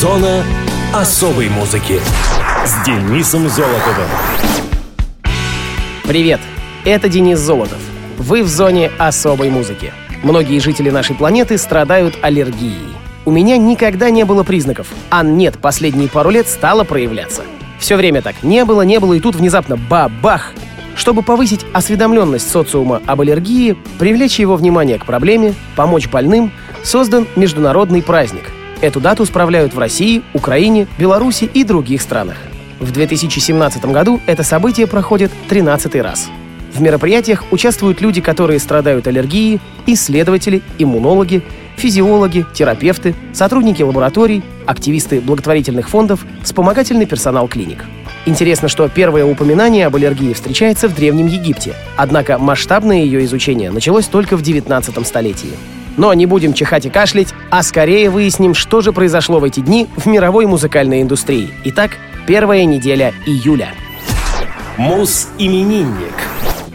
Зона особой музыки с Денисом Золотовым. Привет, это Денис Золотов. Вы в зоне особой музыки. Многие жители нашей планеты страдают аллергией. У меня никогда не было признаков, а нет, последние пару лет стало проявляться. Все время так не было, не было, и тут внезапно бабах! Чтобы повысить осведомленность социума об аллергии, привлечь его внимание к проблеме, помочь больным, создан международный праздник. Эту дату справляют в России, Украине, Беларуси и других странах. В 2017 году это событие проходит 13 раз. В мероприятиях участвуют люди, которые страдают аллергией, исследователи, иммунологи, физиологи, терапевты, сотрудники лабораторий, активисты благотворительных фондов, вспомогательный персонал клиник. Интересно, что первое упоминание об аллергии встречается в Древнем Египте, однако масштабное ее изучение началось только в 19 столетии. Но не будем чихать и кашлять, а скорее выясним, что же произошло в эти дни в мировой музыкальной индустрии. Итак, первая неделя июля. Мус-именинник.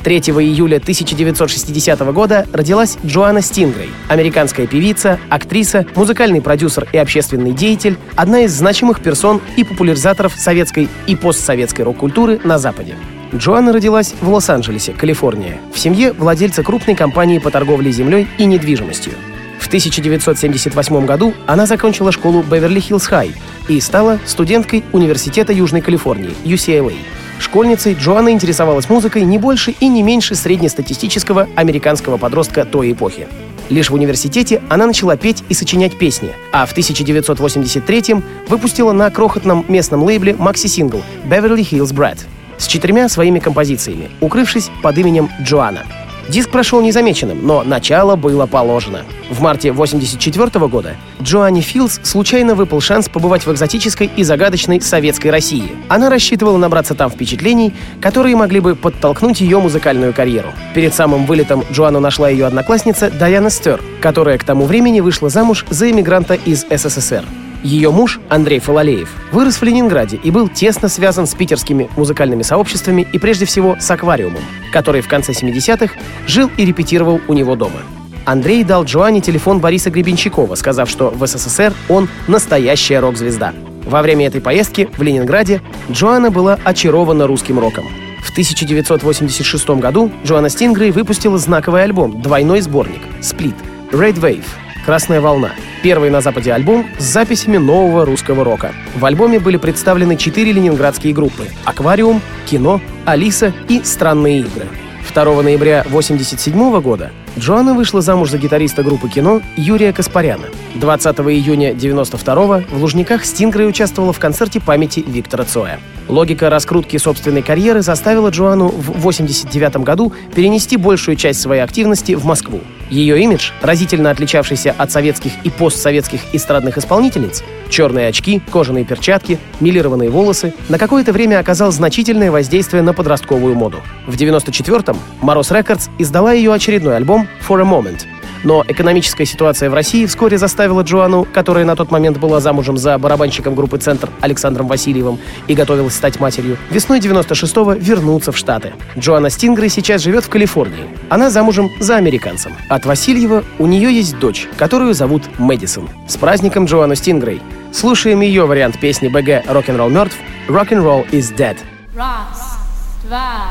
3 июля 1960 года родилась Джоанна Стингрей, американская певица, актриса, музыкальный продюсер и общественный деятель, одна из значимых персон и популяризаторов советской и постсоветской рок-культуры на Западе. Джоанна родилась в Лос-Анджелесе, Калифорния, в семье владельца крупной компании по торговле землей и недвижимостью. В 1978 году она закончила школу Беверли-Хиллз Хай и стала студенткой Университета Южной Калифорнии, UCLA. Школьницей Джоанна интересовалась музыкой не больше и не меньше среднестатистического американского подростка той эпохи. Лишь в университете она начала петь и сочинять песни, а в 1983-м выпустила на крохотном местном лейбле макси-сингл «Beverly Hills Brat» с четырьмя своими композициями, укрывшись под именем Джоанна. Диск прошел незамеченным, но начало было положено. В марте 1984 года Джоанни Филдс случайно выпал шанс побывать в экзотической и загадочной советской России. Она рассчитывала набраться там впечатлений, которые могли бы подтолкнуть ее музыкальную карьеру. Перед самым вылетом Джоанну нашла ее одноклассница Даяна Стер, которая к тому времени вышла замуж за иммигранта из СССР. Ее муж, Андрей Фалалеев, вырос в Ленинграде и был тесно связан с питерскими музыкальными сообществами и прежде всего с «Аквариумом», который в конце 70-х жил и репетировал у него дома. Андрей дал Джоанне телефон Бориса Гребенщикова, сказав, что в СССР он настоящая рок-звезда. Во время этой поездки в Ленинграде Джоанна была очарована русским роком. В 1986 году Джоанна Стингрей выпустила знаковый альбом, двойной сборник «Сплит» «Red Wave» «Красная волна», первый на Западе альбом с записями нового русского рока. В альбоме были представлены четыре ленинградские группы «Аквариум», «Кино», «Алиса» и «Странные игры». 2 ноября 1987 года Джоанна вышла замуж за гитариста группы кино Юрия Каспаряна. 20 июня 1992 в Лужниках Стингрей участвовала в концерте памяти Виктора Цоя. Логика раскрутки собственной карьеры заставила Джоанну в 1989 году перенести большую часть своей активности в Москву. Ее имидж, разительно отличавшийся от советских и постсоветских эстрадных исполнительниц, черные очки, кожаные перчатки, милированные волосы, на какое-то время оказал значительное воздействие на подростковую моду. В 1994-м Мороз Рекордс издала ее очередной альбом «For a Moment», но экономическая ситуация в России вскоре заставила Джоанну, которая на тот момент была замужем за барабанщиком группы «Центр» Александром Васильевым и готовилась стать матерью, весной 96-го вернуться в Штаты. Джоанна Стингрей сейчас живет в Калифорнии. Она замужем за американцем. От Васильева у нее есть дочь, которую зовут Мэдисон. С праздником Джоанну Стингрей! Слушаем ее вариант песни БГ «Рок-н-ролл мертв» «Rock'n'Roll is Dead». Раз, два,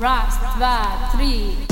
раз, два, три.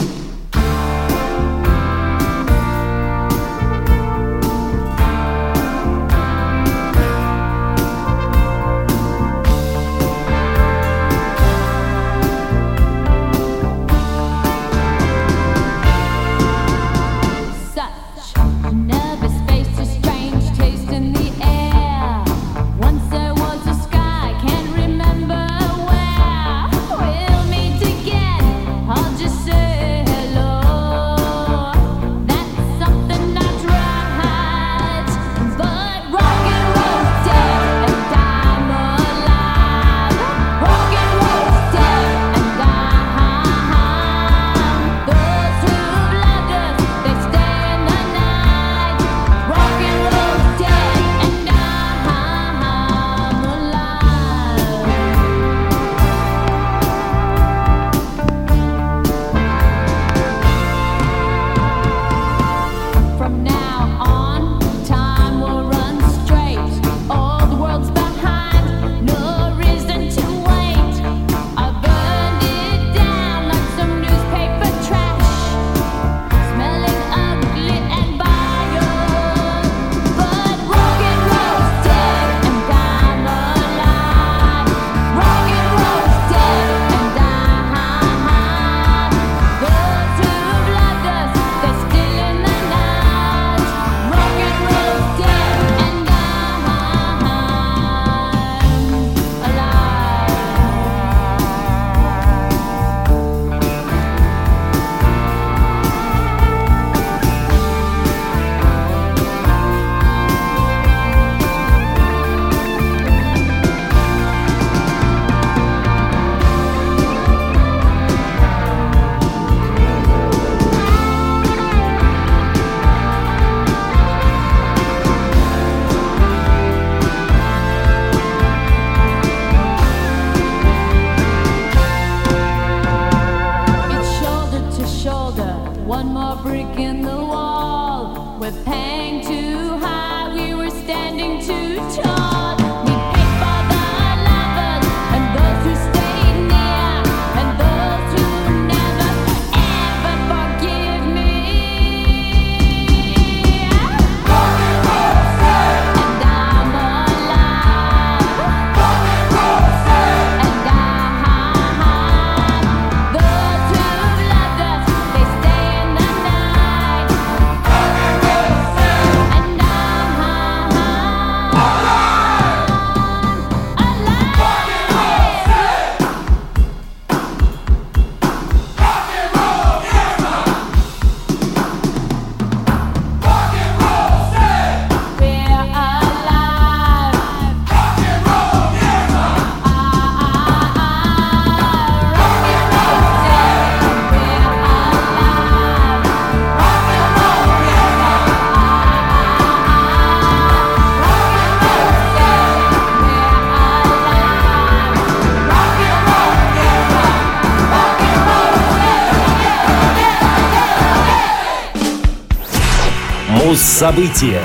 Муз-события.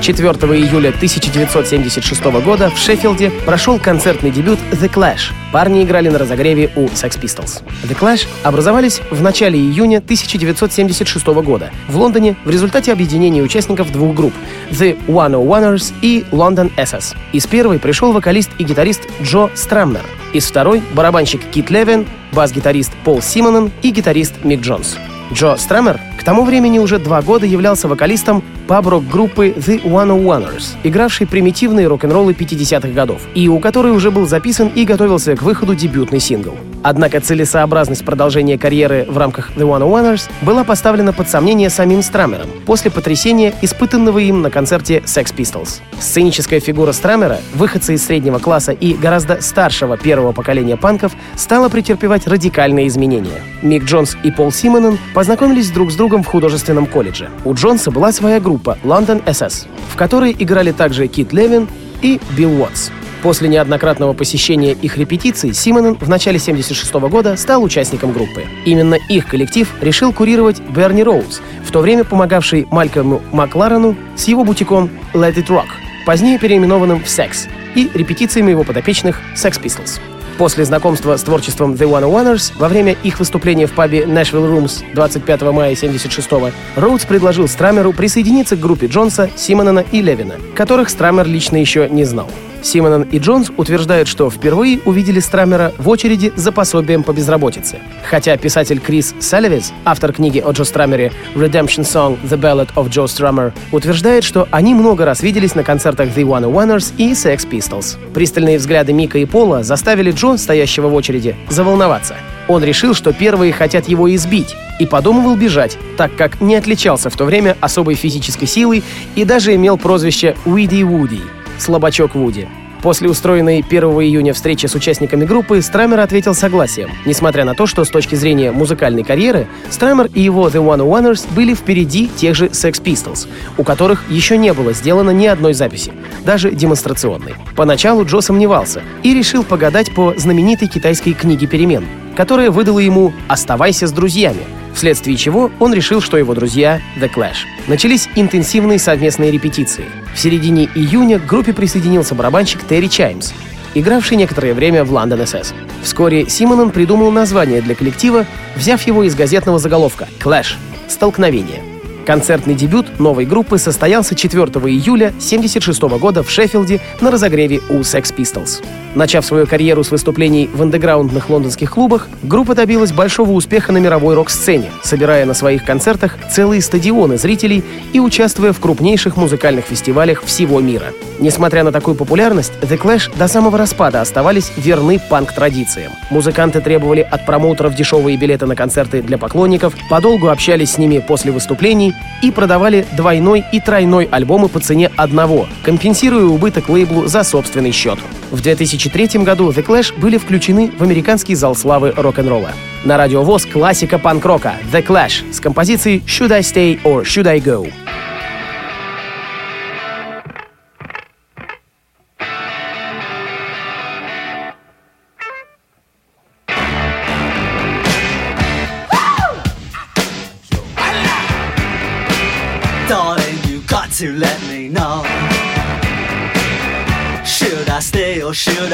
4 июля 1976 года в Шеффилде прошел концертный дебют The Clash. Парни играли на разогреве у Sex Pistols. The Clash образовались в начале июня 1976 года в Лондоне в результате объединения участников двух групп The One Oneers и London SS. Из первой пришел вокалист и гитарист Джо Страмнер. Из второй — барабанщик Кит Левин, бас-гитарист Пол Симонен и гитарист Мик Джонс. Джо Страмер к тому времени уже два года являлся вокалистом паб-рок группы The One Oneers, игравшей примитивные рок-н-роллы 50-х годов, и у которой уже был записан и готовился к выходу дебютный сингл. Однако целесообразность продолжения карьеры в рамках The One Oneers была поставлена под сомнение самим Страмером после потрясения, испытанного им на концерте Sex Pistols. Сценическая фигура Страмера, выходца из среднего класса и гораздо старшего первого поколения панков, стала претерпевать радикальные изменения. Мик Джонс и Пол Симонен познакомились друг с другом в художественном колледже. У Джонса была своя группа London SS, в которой играли также Кит Левин и Билл Уотс. После неоднократного посещения их репетиций Симонен в начале 76 года стал участником группы. Именно их коллектив решил курировать Берни Роуз, в то время помогавший Малькольму Макларену с его бутиком Let It Rock, позднее переименованным в Sex, и репетициями его подопечных Sex Pistols. После знакомства с творчеством The One Oneers во время их выступления в пабе Nashville Rooms 25 мая 76-го Роудс предложил Страмеру присоединиться к группе Джонса, Симонона и Левина, которых Страмер лично еще не знал. Симонон и Джонс утверждают, что впервые увидели Страмера в очереди за пособием по безработице. Хотя писатель Крис Салливес, автор книги о Джо Страмере «Redemption Song – The Ballad of Joe Strummer», утверждает, что они много раз виделись на концертах The One Oneers и Sex Pistols. Пристальные взгляды Мика и Пола заставили Джо, стоящего в очереди, заволноваться. Он решил, что первые хотят его избить, и подумывал бежать, так как не отличался в то время особой физической силой и даже имел прозвище «Уиди Вуди» слабачок Вуди. После устроенной 1 июня встречи с участниками группы Страмер ответил согласием, несмотря на то, что с точки зрения музыкальной карьеры Страмер и его The One Oneers были впереди тех же Sex Pistols, у которых еще не было сделано ни одной записи, даже демонстрационной. Поначалу Джо сомневался и решил погадать по знаменитой китайской книге перемен, которая выдала ему «Оставайся с друзьями», вследствие чего он решил, что его друзья — The Clash. Начались интенсивные совместные репетиции. В середине июня к группе присоединился барабанщик Терри Чаймс, игравший некоторое время в London SS. Вскоре Симонон придумал название для коллектива, взяв его из газетного заголовка «Clash» — «Столкновение». Концертный дебют новой группы состоялся 4 июля 1976 года в Шеффилде на разогреве у Sex Pistols. Начав свою карьеру с выступлений в андеграундных лондонских клубах, группа добилась большого успеха на мировой рок-сцене, собирая на своих концертах целые стадионы зрителей и участвуя в крупнейших музыкальных фестивалях всего мира. Несмотря на такую популярность, The Clash до самого распада оставались верны панк-традициям. Музыканты требовали от промоутеров дешевые билеты на концерты для поклонников, подолгу общались с ними после выступлений и продавали двойной и тройной альбомы по цене одного, компенсируя убыток лейблу за собственный счет. В 2003 году The Clash были включены в американский зал славы рок-н-ролла. На радио ВОЗ классика панк-рока The Clash с композицией Should I Stay or Should I Go?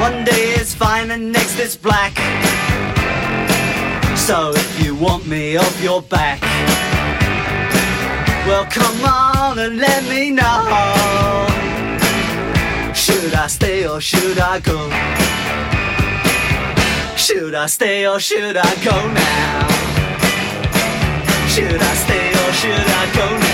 One day it's fine and next it's black. So if you want me off your back, well come on and let me know. Should I stay or should I go? Should I stay or should I go now? Should I stay or should I go now?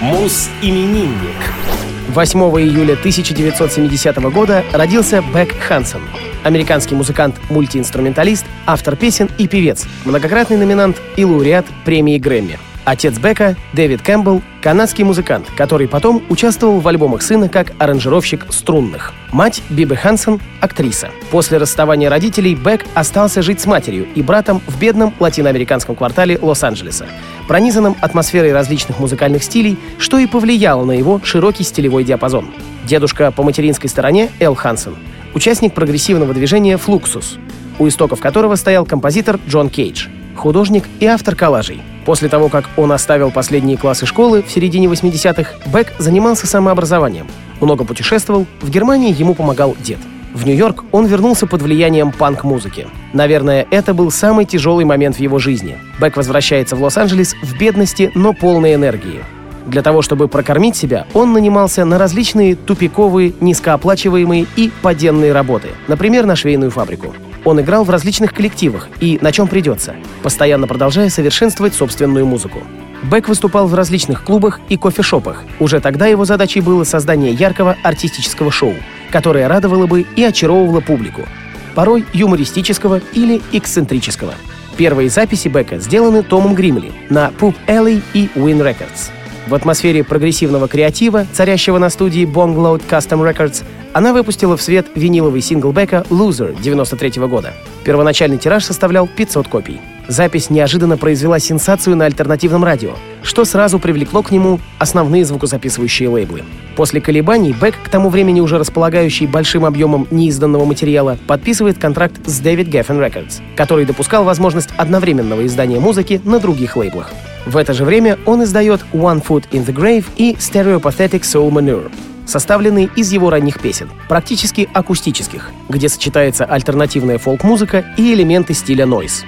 Мус-именинник. 8 июля 1970 года родился Бек Хансен. Американский музыкант, мультиинструменталист, автор песен и певец, многократный номинант и лауреат премии Грэмми. Отец Бека, Дэвид Кэмпбелл, канадский музыкант, который потом участвовал в альбомах сына как аранжировщик струнных. Мать Биби Хансен – актриса. После расставания родителей Бек остался жить с матерью и братом в бедном латиноамериканском квартале Лос-Анджелеса, пронизанном атмосферой различных музыкальных стилей, что и повлияло на его широкий стилевой диапазон. Дедушка по материнской стороне Эл Хансен – участник прогрессивного движения «Флуксус», у истоков которого стоял композитор Джон Кейдж, художник и автор коллажей. После того, как он оставил последние классы школы в середине 80-х, Бек занимался самообразованием. Много путешествовал, в Германии ему помогал дед. В Нью-Йорк он вернулся под влиянием панк-музыки. Наверное, это был самый тяжелый момент в его жизни. Бек возвращается в Лос-Анджелес в бедности, но полной энергии. Для того, чтобы прокормить себя, он нанимался на различные тупиковые, низкооплачиваемые и поденные работы, например, на швейную фабрику. Он играл в различных коллективах и на чем придется, постоянно продолжая совершенствовать собственную музыку. Бек выступал в различных клубах и кофешопах. Уже тогда его задачей было создание яркого артистического шоу, которое радовало бы и очаровывало публику, порой юмористического или эксцентрического. Первые записи Бека сделаны Томом Гримли на Poop Alley и Win Records. В атмосфере прогрессивного креатива, царящего на студии Bongload Custom Records, она выпустила в свет виниловый сингл Бека «Loser» 93 года. Первоначальный тираж составлял 500 копий. Запись неожиданно произвела сенсацию на альтернативном радио, что сразу привлекло к нему основные звукозаписывающие лейблы. После колебаний Бек, к тому времени уже располагающий большим объемом неизданного материала, подписывает контракт с David Geffen Records, который допускал возможность одновременного издания музыки на других лейблах. В это же время он издает One Foot in the Grave и Stereopathetic Soul Manure, составленные из его ранних песен, практически акустических, где сочетается альтернативная фолк-музыка и элементы стиля нойз.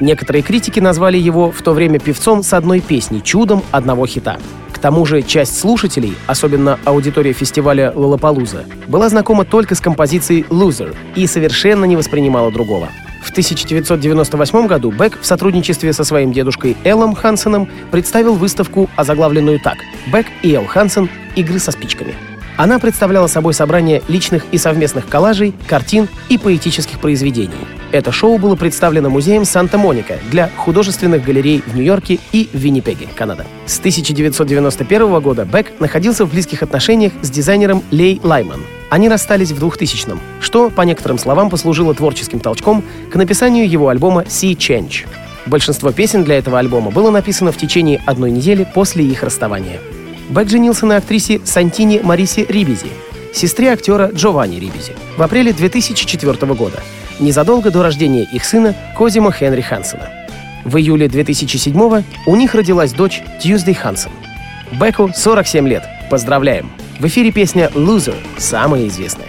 Некоторые критики назвали его в то время певцом с одной песней, чудом одного хита. К тому же часть слушателей, особенно аудитория фестиваля «Лолопалуза», была знакома только с композицией «Loser» и совершенно не воспринимала другого. В 1998 году Бек в сотрудничестве со своим дедушкой Эллом Хансеном представил выставку, озаглавленную так «Бек и Эл Хансен. Игры со спичками». Она представляла собой собрание личных и совместных коллажей, картин и поэтических произведений. Это шоу было представлено музеем Санта-Моника для художественных галерей в Нью-Йорке и Виннипеге, Канада. С 1991 года Бек находился в близких отношениях с дизайнером Лей Лайман. Они расстались в 2000-м, что, по некоторым словам, послужило творческим толчком к написанию его альбома «Sea Change». Большинство песен для этого альбома было написано в течение одной недели после их расставания. Бек женился на актрисе Сантине Марисе Рибизи, сестре актера Джованни Рибизи, в апреле 2004 года, незадолго до рождения их сына Козима Хенри Хансена. В июле 2007 у них родилась дочь Тьюздей Хансен. Беку 47 лет. Поздравляем! В эфире песня «Loser» самая известная.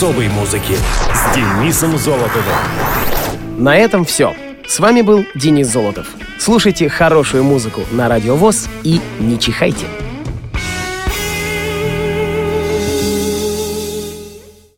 особой музыки с Денисом Золотовым. На этом все. С вами был Денис Золотов. Слушайте хорошую музыку на Радио ВОЗ и не чихайте.